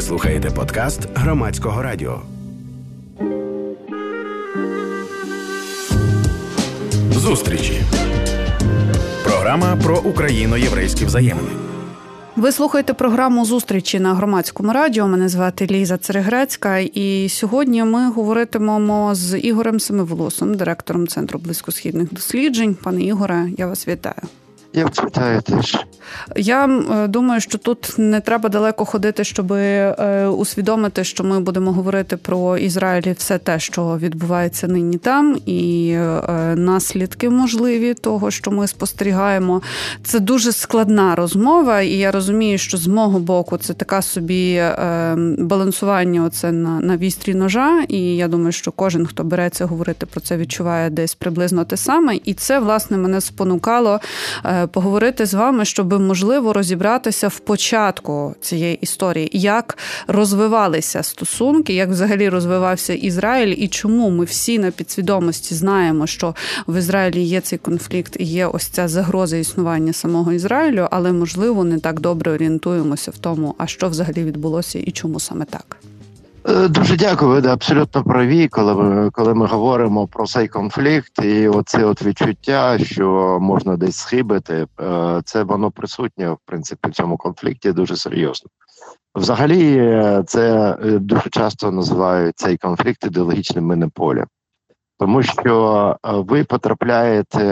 Ви слухаєте подкаст громадського радіо. Зустрічі. Програма про україно-єврейські взаємини. Ви слухаєте програму зустрічі на громадському радіо. Мене звати Ліза Церегрецька, і сьогодні ми говоритимемо з Ігорем Семиволосом, директором Центру близькосхідних досліджень. Пане Ігоре, я вас вітаю. Я вітаю теж. Я думаю, що тут не треба далеко ходити, щоб е, усвідомити, що ми будемо говорити про Ізраїль і все те, що відбувається нині там, і е, наслідки можливі того, що ми спостерігаємо. Це дуже складна розмова, і я розумію, що з мого боку це така собі е, балансування оце на, на вістрі ножа. І я думаю, що кожен, хто береться говорити про це, відчуває десь приблизно те саме. І це власне мене спонукало поговорити з вами, щоб можливо розібратися в початку цієї історії, як розвивалися стосунки, як взагалі розвивався Ізраїль, і чому ми всі на підсвідомості знаємо, що в Ізраїлі є цей конфлікт і є ось ця загроза існування самого Ізраїлю, але можливо не так добре орієнтуємося в тому, а що взагалі відбулося і чому саме так. Е, дуже дякую, ви абсолютно праві, коли ми коли ми говоримо про цей конфлікт, і оце от відчуття, що можна десь схибити, е, це воно присутнє в принципі в цьому конфлікті дуже серйозно. Взагалі, це е, дуже часто називають цей конфлікт ідеологічним минополем, тому що ви потрапляєте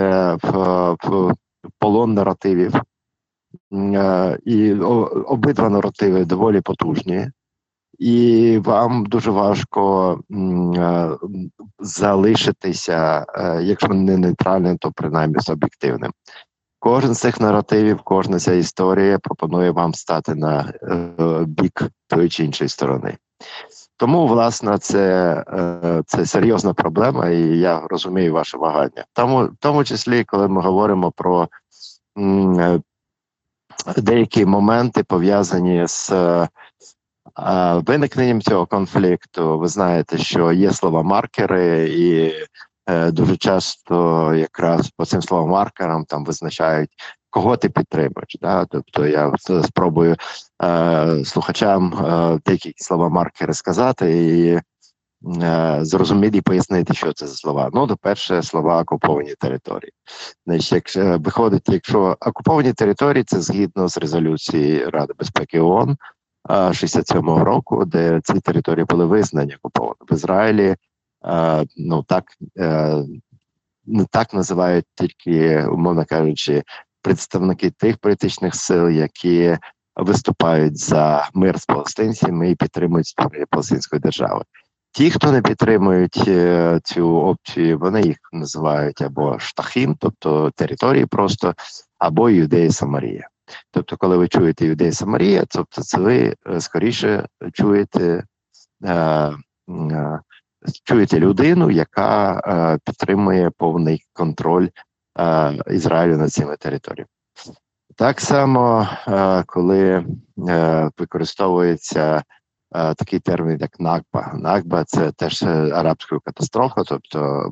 в, в полон наративів, і обидва наративи доволі потужні і вам дуже важко е, залишитися, е, якщо не нейтральним, то принаймні з об'єктивним. Кожен з цих наративів, кожна ця історія пропонує вам стати на е, бік тої чи іншої сторони. Тому, власне, це це серйозна проблема, і я розумію ваше вагання. Тому, в тому числі, коли ми говоримо про деякі моменти пов'язані з Виникненням цього конфлікту, ви знаєте, що є слова маркери, і е, дуже часто якраз по цим словам маркерам там визначають, кого ти підтримуєш. Да? Тобто я спробую е, слухачам е, деякі слова маркери сказати і е, зрозуміти і пояснити, що це за слова. Ну, до перше, слова окуповані території. Значить, якщо виходить, якщо окуповані території, це згідно з резолюцією Ради безпеки ООН, 67-го року, де ці території були визнані окуповані в Ізраїлі. Ну так не так називають тільки, умовно кажучи, представники тих політичних сил, які виступають за мир з палестинцями і підтримують створення палестинської держави. Ті, хто не підтримують е, цю опцію, вони їх називають або штахим, тобто території просто, або Юдеї Самарія. Тобто, коли ви чуєте Юдея Самарія, тобто це ви е, скоріше чуєте е, е, чуєте людину, яка е, підтримує повний контроль е, Ізраїлю над цими територіями. Так само, е, коли використовується такий термін, як Накба. Накба це теж арабська катастрофа, тобто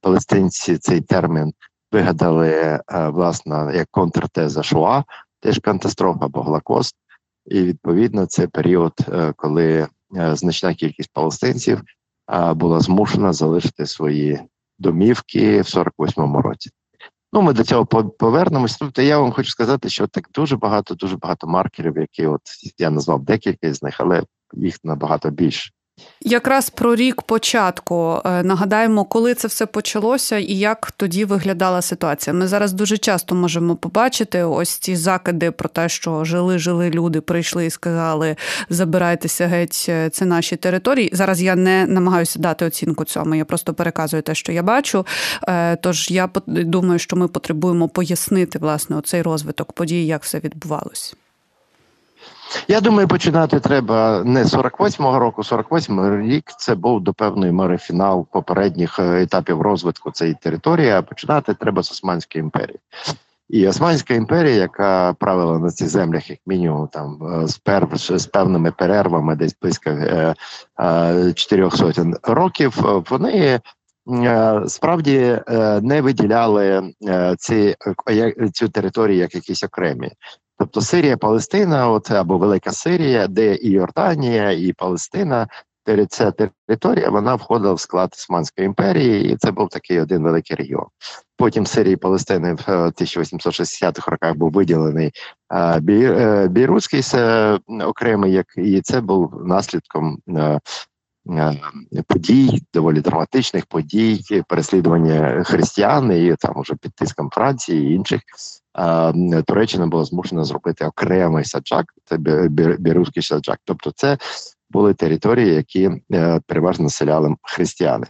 палестинці цей термін вигадали е, власне як контртеза Шуа, теж катастрофа або Голокост. І відповідно це період, е, коли е, значна кількість палестинців була змушена залишити свої домівки в 48-му році. Ну, ми до цього повернемось. Тобто я вам хочу сказати, що так дуже багато, дуже багато маркерів, які от я назвав декілька з них, але їх набагато більше. Якраз про рік початку е, нагадаємо, коли це все почалося і як тоді виглядала ситуація. Ми зараз дуже часто можемо побачити ось ці закиди про те, що жили-жили люди, прийшли і сказали: забирайтеся геть, е, це наші території. Зараз я не намагаюся дати оцінку цьому. Я просто переказую те, що я бачу. Е, тож я думаю, що ми потребуємо пояснити власне оцей розвиток подій, як все відбувалось. Я думаю, починати треба не 48-го року, 48-й рік це був до певної мери фінал попередніх е, етапів розвитку цієї території. А починати треба з Османської імперії. І Османська імперія, яка правила на цих землях, як мінімум, там е, з пер з певними перервами, десь близько е, чотирьох сотень років, вони справді не виділяли ці цю територію як якісь окремі. Тобто Сирія, Палестина, от або Велика Сирія, де і Йорданія, і Палестина, ця територія вона входила в склад Османської імперії, і це був такий один великий регіон. Потім Сирії і Палестини в 1860-х роках був виділений Бійрутський окремий, як і це був наслідком Е, подій, доволі драматичних подій, переслідування християн і там уже під тиском Франції і інших. Туреччина була змушена зробити окремий саджак, це Бірузький саджак. Тобто, це були території, які е, переважно населяли християни.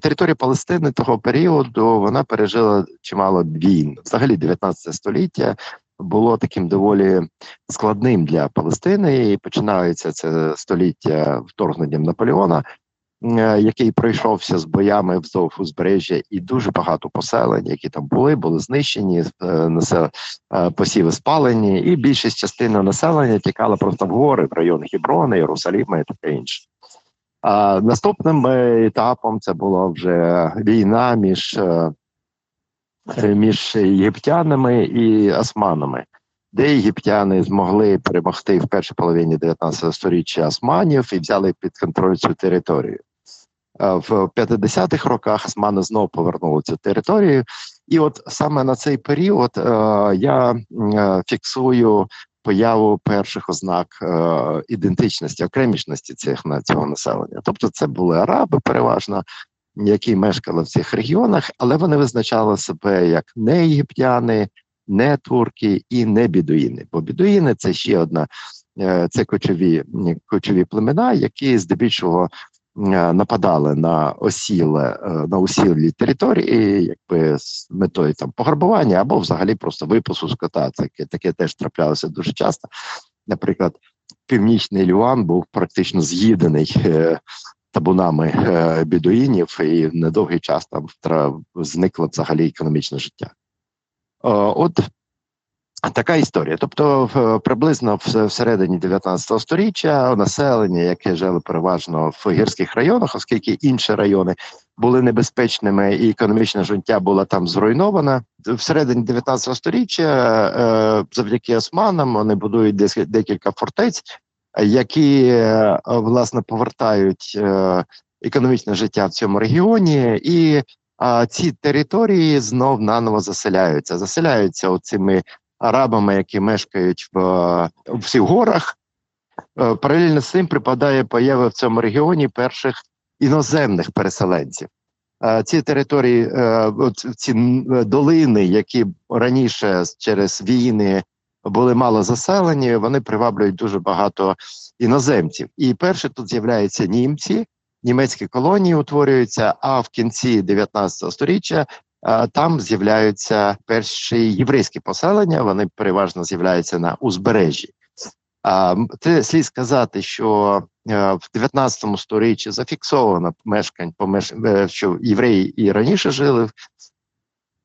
Територія Палестини того періоду вона пережила чимало війн. Взагалі, 19 століття було таким доволі складним для Палестини, і починається це століття вторгненням Наполеона, е, який пройшовся з боями вздовж узбережжя, і дуже багато поселень, які там були, були знищені, е, е, посіви спалені, і більшість частини населення тікала просто в гори в район Хіброна, Єрусаліма і таке інше. А наступним етапом це була вже війна між між єгиптянами і османами, де єгиптяни змогли перемогти в першій половині 19 століття османів і взяли під контроль цю територію. В 50-х роках османи знову повернули цю територію, і от саме на цей період е, я е, фіксую появу перших ознак е, ідентичності, окремішності цих на цього населення. Тобто, це були араби, переважно які мешкали в цих регіонах, але вони визначали себе як не єгиптяни, не турки і не бідуїни. Бо бідуїни це ще одна е, це кочові кочові племена, які здебільшого е, нападали на осіле е, на усілі території, якби з метою там пограбування або взагалі просто випуску скота. Таке таке теж траплялося дуже часто. Наприклад, північний Люан був практично з'їдений табунами е, бідуїнів, і недовгий час там зникло взагалі економічне життя. Е, от така історія. Тобто, приблизно всередині 19 століття населення, яке жило переважно в гірських районах, оскільки інші райони були небезпечними, і економічне життя було там зруйноване. Всередині 19 століття, е, завдяки османам, вони будують декілька фортець які е, власне повертають е, економічне життя в цьому регіоні, і ці території знов наново заселяються. Заселяються цими арабами, які мешкають в, в всіх горах. Е, паралельно з цим припадає поява в цьому регіоні перших іноземних переселенців. Ці території, ці долини, які раніше через війни були мало заселені, вони приваблюють дуже багато іноземців. І перше тут з'являються німці, німецькі колонії утворюються. А в кінці 19 століття там з'являються перші єврейські поселення. Вони переважно з'являються на узбережжі. Це слід сказати, що е, в 19 сторіччі зафіксовано мешкань, е, що євреї і раніше жили Е,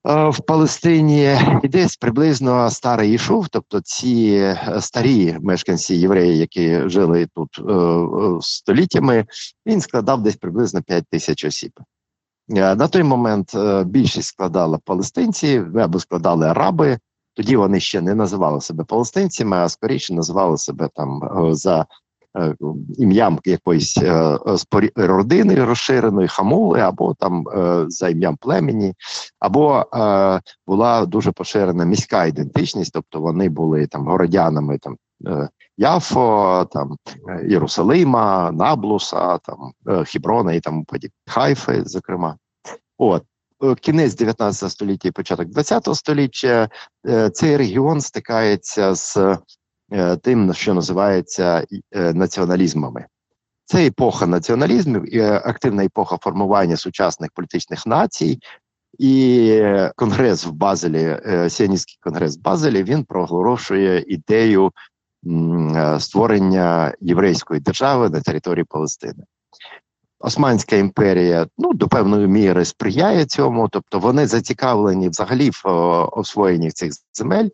в Палестині і десь приблизно старий ішов, тобто ці е, старі мешканці євреї, які жили тут е, століттями, він складав десь приблизно 5 тисяч осіб. На той момент більшість складала палестинці або складали араби. Тоді вони ще не називали себе палестинцями, а скоріше називали себе там за Е, ім'ям якоїсь е, родини розширеної хамули, або там е, за ім'ям племені, або була дуже поширена міська ідентичність, тобто вони були там городянами там. Яфо, там Єрусалима, Наблуса, там Хіброна і тому. Хайфи, зокрема, от кінець 19 століття і початок 20 століття цей регіон стикається з Е, тим, що називається е, націоналізмами. Це епоха націоналізмів і е, активна епоха формування сучасних політичних націй. І конгрес в Базелі, Сіоністський конгрес в Базелі, він проголошує ідею створення єврейської держави на території Палестини. Османська імперія ну до певної міри сприяє цьому, тобто вони зацікавлені взагалі в освоєнні цих земель.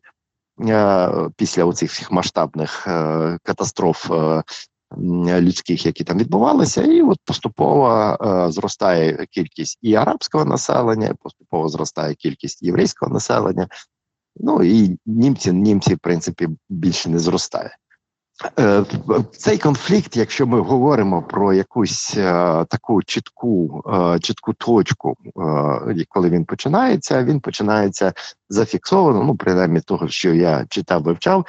Е, після оцих всіх масштабних е, катастроф е, людських, які там відбувалися, і от поступово зростає кількість і арабського населення, поступово зростає кількість єврейського населення. Ну і німці, німці, в принципі, більше не зростає. Е, цей конфлікт, якщо ми говоримо про якусь е, таку чітку е, чітку точку, коли він починається, він починається зафіксовано, ну принаймні того, що я читав, вивчав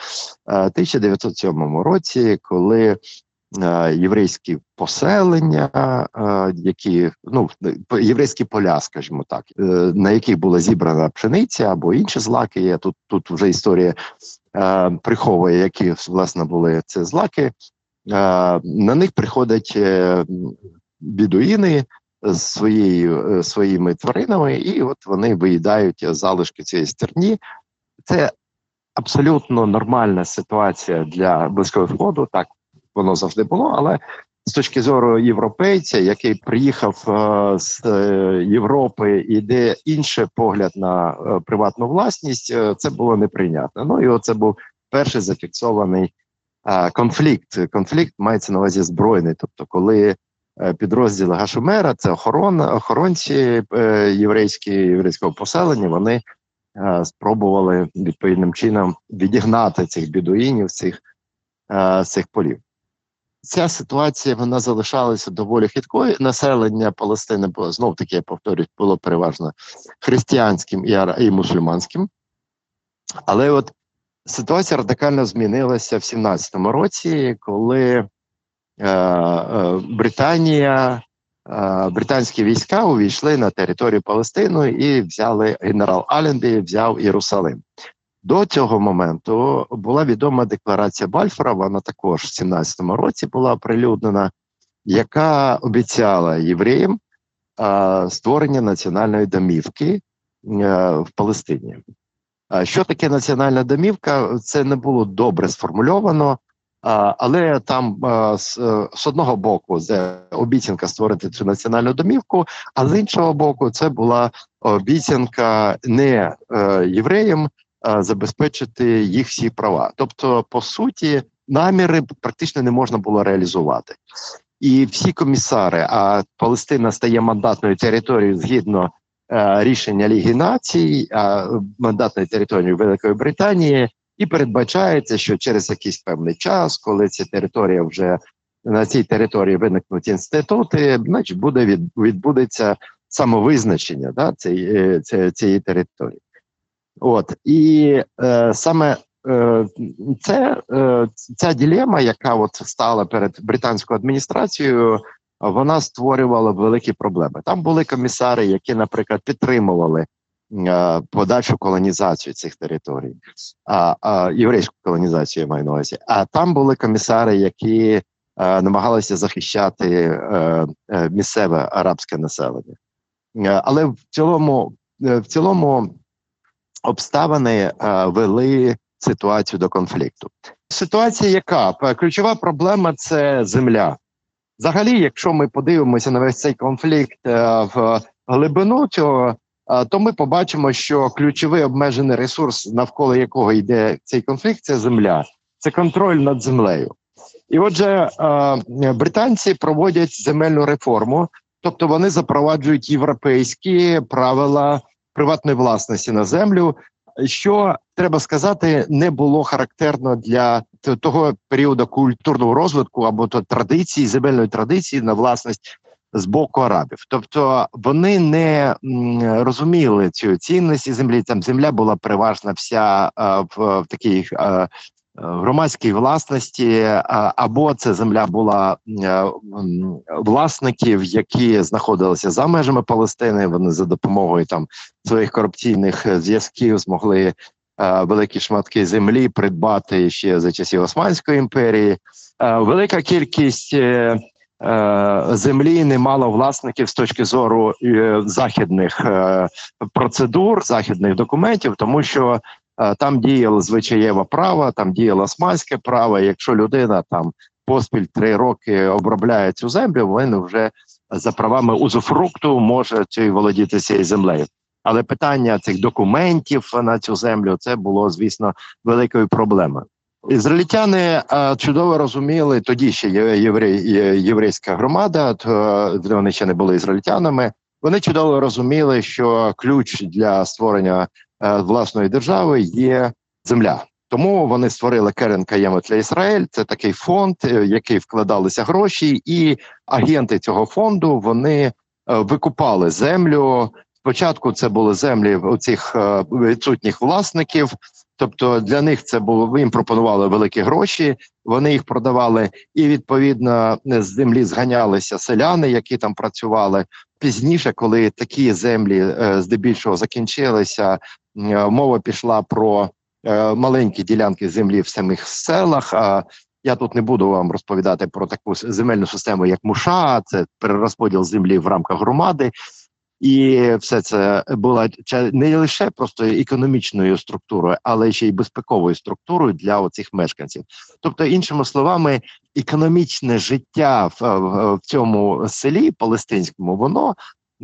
в 1907 році, коли єврейські поселення, які ну єврейські поля, скажімо так, на яких була зібрана пшениця або інші злаки. Є тут тут вже історія Е, приховує, які власне були ці злаки. Е, на них приходять е, бідуїни з своєю своїми тваринами, і от вони виїдають залишки цієї стерні. Це абсолютно нормальна ситуація для близького сходу. Так воно завжди було, але з точки зору європейця, який приїхав е, з е, Європи і де інший погляд на е, приватну власність, це було неприйнятно. Ну і оце був перший зафіксований конфлікт. Конфлікт мається на увазі збройний, тобто, коли підрозділи Гашумера, це охорона, охоронці єврейські єврейського поселення, вони спробували відповідним чином відігнати цих бідуїнів цих, цих полів ця ситуація вона залишалася доволі хиткою. Населення Палестини було знов таки, я повторюсь, було переважно християнським і і мусульманським. Але от ситуація радикально змінилася в 17-му році, коли е, е, Британія, е, британські війська увійшли на територію Палестини і взяли генерал Аленбі, взяв Єрусалим. До цього моменту була відома декларація Бальфора. Вона також в 17-му році була оприлюднена, яка обіцяла євреям а, створення національної домівки а, е, в Палестині. А, що таке національна домівка? Це не було добре сформульовано, а, але там а, з, з одного боку це обіцянка створити цю національну домівку, а з іншого боку, це була обіцянка не е, євреям забезпечити їх всі права. Тобто, по суті, наміри практично не можна було реалізувати. І всі комісари, а Палестина стає мандатною територією згідно е, рішення Ліги Націй, а мандатною територією Великої Британії, і передбачається, що через якийсь певний час, коли ця територія вже на цій території виникнуть інститути, значить буде від, відбудеться самовизначення да, цієї, цієї території. От і е, саме е, це е, ця ділема, яка от стала перед британською адміністрацією, вона створювала великі проблеми. Там були комісари, які, наприклад, підтримували е, подальшу колонізацію цих територій, а, а єврейську колонізацію я маю на увазі. А там були комісари, які е, намагалися захищати е, е, місцеве арабське населення. Але в цілому, в цілому обставини е, вели ситуацію до конфлікту. Ситуація, яка ключова проблема це земля. Взагалі, якщо ми подивимося на весь цей конфлікт е, в глибину цього, е, то ми побачимо, що ключовий обмежений ресурс, навколо якого йде цей конфлікт, це земля, це контроль над землею. І отже, британці проводять земельну реформу, тобто вони запроваджують європейські правила приватної власності на землю, що треба сказати, не було характерно для того періоду культурного розвитку або то традиції, земельної традиції на власність з боку арабів. Тобто вони не розуміли цю цінності землі. Там земля була переважна вся в, в такій громадській власності, або це земля була власників, які знаходилися за межами Палестини. Вони за допомогою там своїх корупційних зв'язків змогли великі шматки землі придбати ще за часів Османської імперії. Велика кількість. Е, е, землі не мало власників з точки зору е, західних процедур, західних документів, тому що Е, там діяло звичаєве право, там діяло османське право. Якщо людина там поспіль три роки обробляє цю землю, він вже за правами узуфрукту може чи володіти цією землею. Але питання цих документів на цю землю це було, звісно, великою проблемою. Ізраїльтяни е, чудово розуміли тоді ще єврей, єврейська громада, то вони ще не були ізраїльтянами. Вони чудово розуміли, що ключ для створення власної держави є земля. Тому вони створили Керен Каємет для Ізраїль. Це такий фонд, в який вкладалися гроші, і агенти цього фонду вони викупали землю. Спочатку це були землі у цих відсутніх власників. Тобто для них це було їм пропонували великі гроші. Вони їх продавали, і відповідно з землі зганялися селяни, які там працювали пізніше, коли такі землі е, здебільшого закінчилися. Е, мова пішла про е, маленькі ділянки землі в самих селах. А я тут не буду вам розповідати про таку земельну систему, як Муша, це перерозподіл землі в рамках громади. І все це була не лише просто економічною структурою, але ще й безпековою структурою для оцих мешканців. Тобто, іншими словами, економічне життя в, в, цьому селі палестинському воно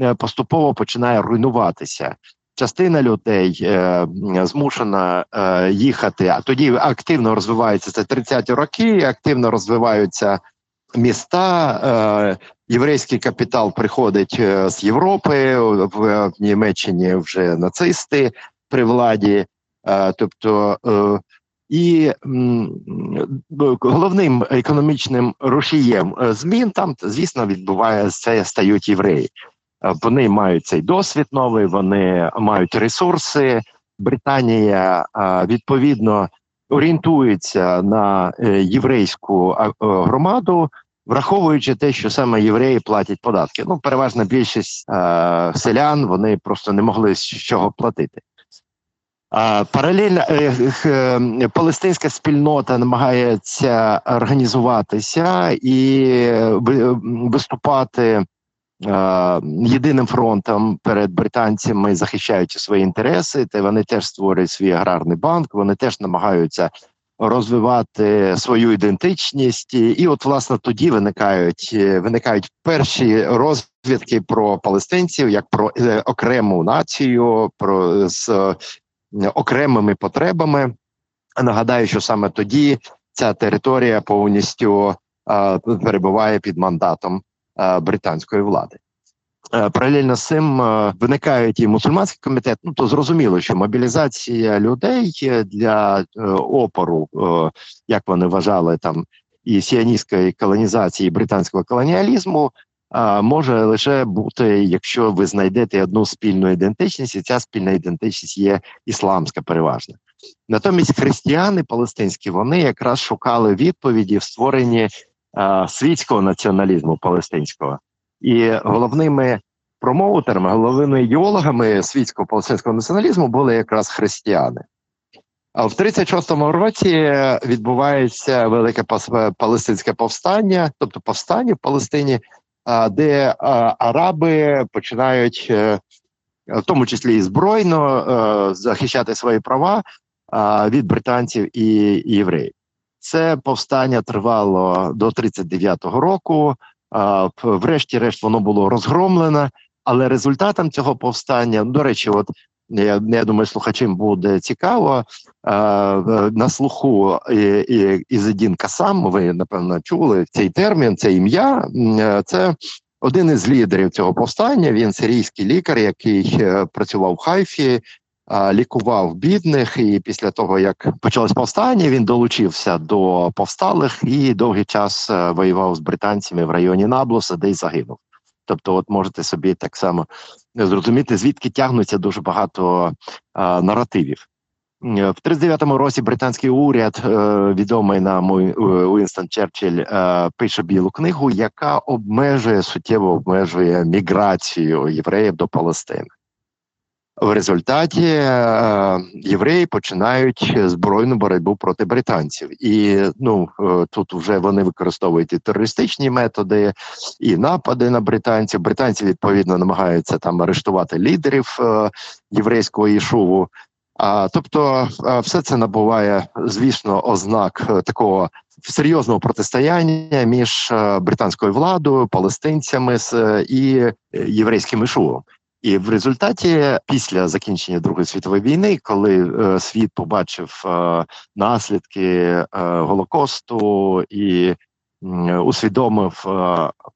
е, поступово починає руйнуватися. Частина людей е, змушена е, їхати, а тоді активно розвиваються це 30-ті роки, активно розвиваються міста. Е, єврейський капітал приходить з Європи в Німеччині вже нацисти при владі, тобто і головним економічним рушієм змін там, звісно, відбувається стають євреї. Вони мають цей досвід новий, вони мають ресурси. Британія відповідно орієнтується на єврейську громаду враховуючи те, що саме євреї платять податки. Ну, переважна більшість е, селян вони просто не могли з чого платити. Паралельно е, е, палестинська спільнота намагається організуватися і виступати е, єдиним фронтом перед британцями, захищаючи свої інтереси. Та вони теж створюють свій аграрний банк. Вони теж намагаються розвивати свою ідентичність, і от власне тоді виникають е, виникають перші розвідки про палестинців як про е, окрему націю, про з е, окремими потребами. Нагадаю, що саме тоді ця територія повністю перебуває під мандатом британської влади. Е, паралельно з цим е, виникають і мусульманський комітет. Ну то зрозуміло, що мобілізація людей для е, опору, як вони вважали, там і сіаністської колонізації, і британського колоніалізму. Може лише бути, якщо ви знайдете одну спільну ідентичність, і ця спільна ідентичність є ісламська, переважна. Натомість християни палестинські вони якраз шукали відповіді в створенні світського націоналізму палестинського. І головними промоутерами, головними ідеологами світського палестинського націоналізму були якраз християни. А в 36-му році відбувається велике палестинське повстання, тобто повстання в Палестині, де араби починають, е, в тому числі і збройно, е, захищати свої права від британців і євреїв. Це повстання тривало до 39-го року. Врешті-решт воно було розгромлене, але результатом цього повстання, до речі, от я я думаю, слухачам буде цікаво на слуху Ізедін Касам. Ви напевно чули цей термін, це ім'я. Це один із лідерів цього повстання. Він сирійський лікар, який е, працював в Хайфі лікував бідних, і після того як почалось повстання, він долучився до повсталих і довгий час е, воював з британцями в районі Наблуса, де й загинув. Тобто, от можете собі так само зрозуміти, звідки тягнуться дуже багато а, наративів. Е, в 39-му році британський уряд, е, відомий нам Уінстон Черчилль, пише білу книгу, яка обмежує суттєво обмежує міграцію євреїв до Палестини. В результаті е, євреї починають збройну боротьбу проти британців, і ну е, тут вже вони використовують і терористичні методи, і напади на британців. Британці відповідно намагаються там арештувати лідерів е, єврейського ішуву. А тобто, все це набуває, звісно, ознак такого серйозного протистояння між британською владою, палестинцями і єврейським ішувом. І в результаті, після закінчення Другої світової війни, коли е, світ побачив е, наслідки е, голокосту і усвідомив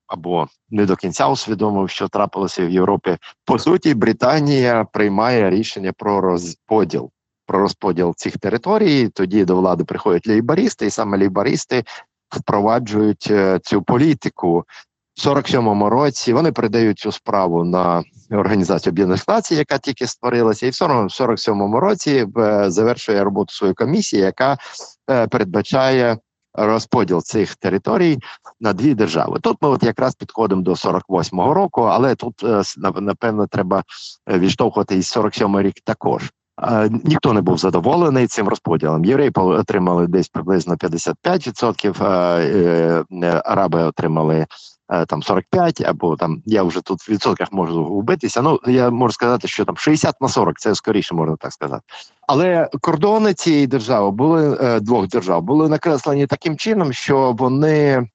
або не до кінця усвідомив, що трапилося в Європі. По суті, Британія приймає рішення про розподіл. Про розподіл цих територій тоді до влади приходять лейбористи, і саме лейбористи впроваджують цю політику 47-му році. Вони передають цю справу на Організацію Об'єднаних Націй, яка тільки створилася, і в 47-му році е, завершує роботу свою комісію, яка е, передбачає розподіл цих територій на дві держави. Тут ми от якраз підходимо до 48-го року, але тут е, напевно треба відштовхувати і 47-й рік також. Ніхто не був задоволений цим розподілом. Євреї отримали десь приблизно 55%, араби отримали там 45, або там я вже тут в відсотках можу вбитися. Ну я можу сказати, що там 60 на 40, це скоріше можна так сказати. Але кордони цієї держави були е, двох держав, були накреслені таким чином, що вони е,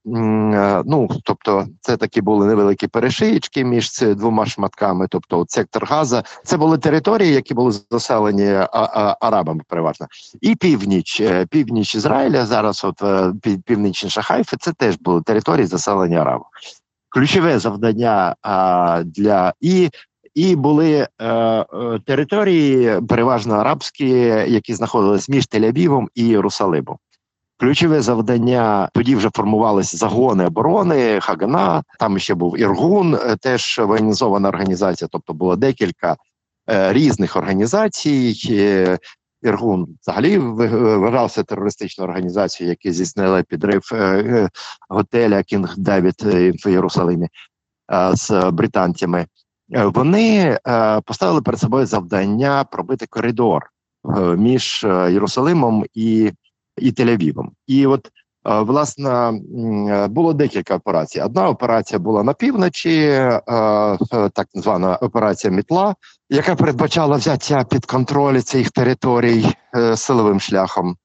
ну тобто, це такі були невеликі перешиїчки між двома шматками. Тобто, от сектор Газа, це були території, які були заселені а, арабами, переважно, і північ, північ Ізраїля зараз, от північніша Хайфи, це теж були території заселені арабами ключове завдання а, для і. І були е, е, території, переважно арабські, які знаходились між Тель-Авівом і Єрусалимом. Ключове завдання тоді вже формувалися загони оборони, Хагана. Там ще був Іргун, е, теж воєнізована організація. Тобто було декілька е, різних організацій. Е, Іргун взагалі вважався терористичною організацією, яка здійснила підрив е, е, готеля Кінг Девід в Єрусалимі е, з британцями. Вони поставили перед собою завдання пробити коридор між Єрусалимом і і Тель-Авівом. І от власне було декілька операцій. Одна операція була на півночі, так звана операція Мітла, яка передбачала взяття під контроль цих територій е, силовим шляхом.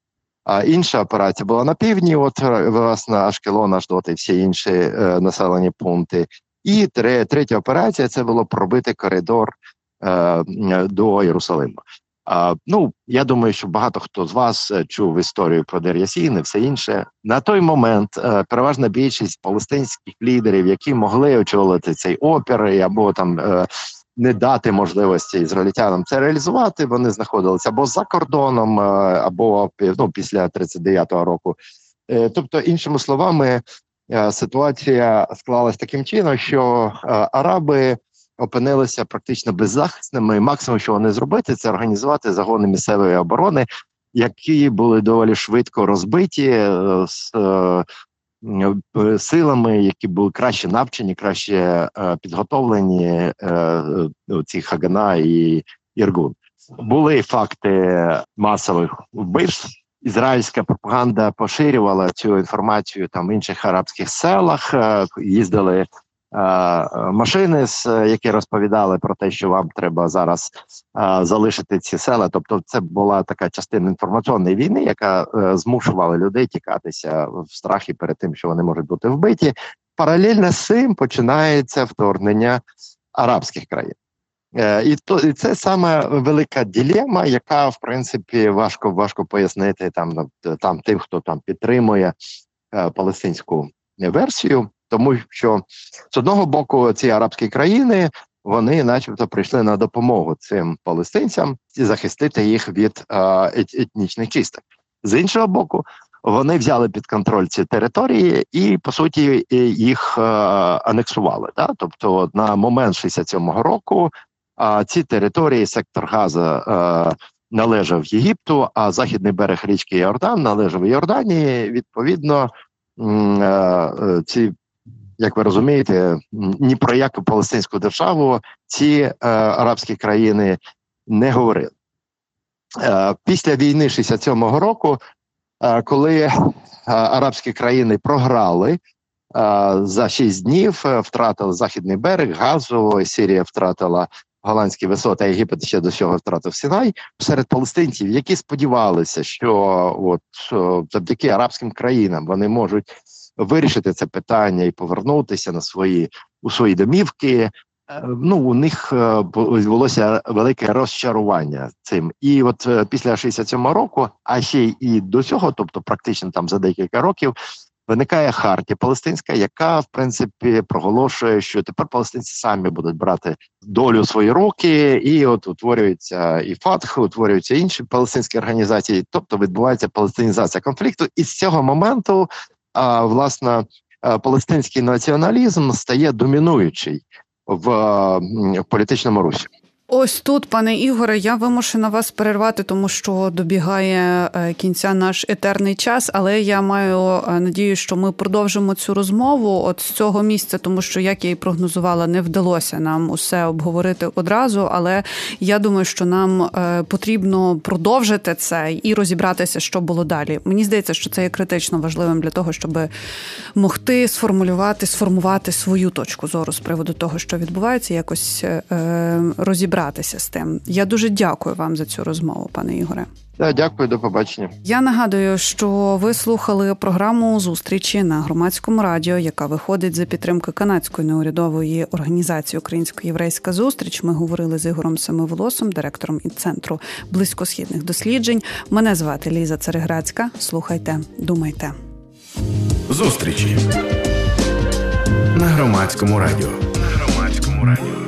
А інша операція була на півдні, от власне Ашкелон, Аждот і всі інші е, населені пункти. І третя операція це було пробити коридор е, до Єрусалима. А, Ну я думаю, що багато хто з вас е, чув історію про Дер'ясін і все інше. На той момент е, переважна більшість палестинських лідерів, які могли очолити цей опір, або там е, не дати можливості ізраїльтянам це реалізувати. Вони знаходилися або за кордоном, е, або ну, після 39-го року. Е, тобто, іншими словами, ситуація склалась таким чином, що араби опинилися практично беззахисними. Максимум, що вони зробити, це організувати загони місцевої оборони, які були доволі швидко розбиті з Е, силами, які були краще навчені, краще е, підготовлені е, ці Хагана і Іргун. Були факти масових вбивств. Ізраїльська пропаганда поширювала цю інформацію там в інших арабських селах. Їздили машини, які розповідали про те, що вам треба зараз залишити ці села. Тобто, це була така частина інформаційної війни, яка е, змушувала людей тікатися в страхі перед тим, що вони можуть бути вбиті. Паралельно з цим починається вторгнення арабських країн. Е, і то і це саме велика ділема, яка в принципі важко важко пояснити там там тим, хто там підтримує е, палестинську версію тому що з одного боку ці арабські країни вони, начебто, прийшли на допомогу цим палестинцям і захистити їх від е, етнічних чисток. З іншого боку, вони взяли під контроль ці території і по суті їх е, анексували. Да? Тобто, на момент 67-го року е, ці території, сектор Газа. Е, Належав Єгипту, а західний берег річки Йордан належав Йорданії. Відповідно, ці як ви розумієте, ні про яку палестинську державу ці е, арабські країни не говорили. Е, після війни 67-го року, е, коли е, арабські країни програли е, за 6 днів, е, втратили західний берег, газу, Сирія втратила голландські висоти, а Єгипет ще до цього втратив Сінай серед палестинців, які сподівалися, що от завдяки арабським країнам вони можуть вирішити це питання і повернутися на свої у свої домівки. Е, ну у них е, відбулося велике розчарування цим, і от е, після 67 року, а ще й до цього, тобто практично там за декілька років, виникає хартія палестинська, яка в принципі проголошує, що тепер палестинці самі будуть брати долю свої руки, і от утворюється і ФАТХ, утворюються інші палестинські організації, тобто відбувається палестинізація конфлікту, і з цього моменту а, власне палестинський націоналізм стає домінуючий в, в політичному русі. Ось тут, пане Ігоре, я вимушена вас перервати, тому що добігає е, кінця наш етерний час. Але я маю е, надію, що ми продовжимо цю розмову от з цього місця, тому що, як я і прогнозувала, не вдалося нам усе обговорити одразу. Але я думаю, що нам е, потрібно продовжити це і розібратися, що було далі. Мені здається, що це є критично важливим для того, щоб могти сформулювати, сформувати свою точку зору з приводу того, що відбувається, якось розібрати розбиратися з тим. Я дуже дякую вам за цю розмову, пане Ігоре. Дякую, до побачення. Я нагадую, що ви слухали програму зустрічі на громадському радіо, яка виходить за підтримки канадської неурядової організації Українсько-єврейська зустріч. Ми говорили з Ігорем Семиволосом, директором і центру близькосхідних досліджень. Мене звати Ліза Цареградська. Слухайте, думайте. Зустрічі на громадському радіо. На громадському радіо.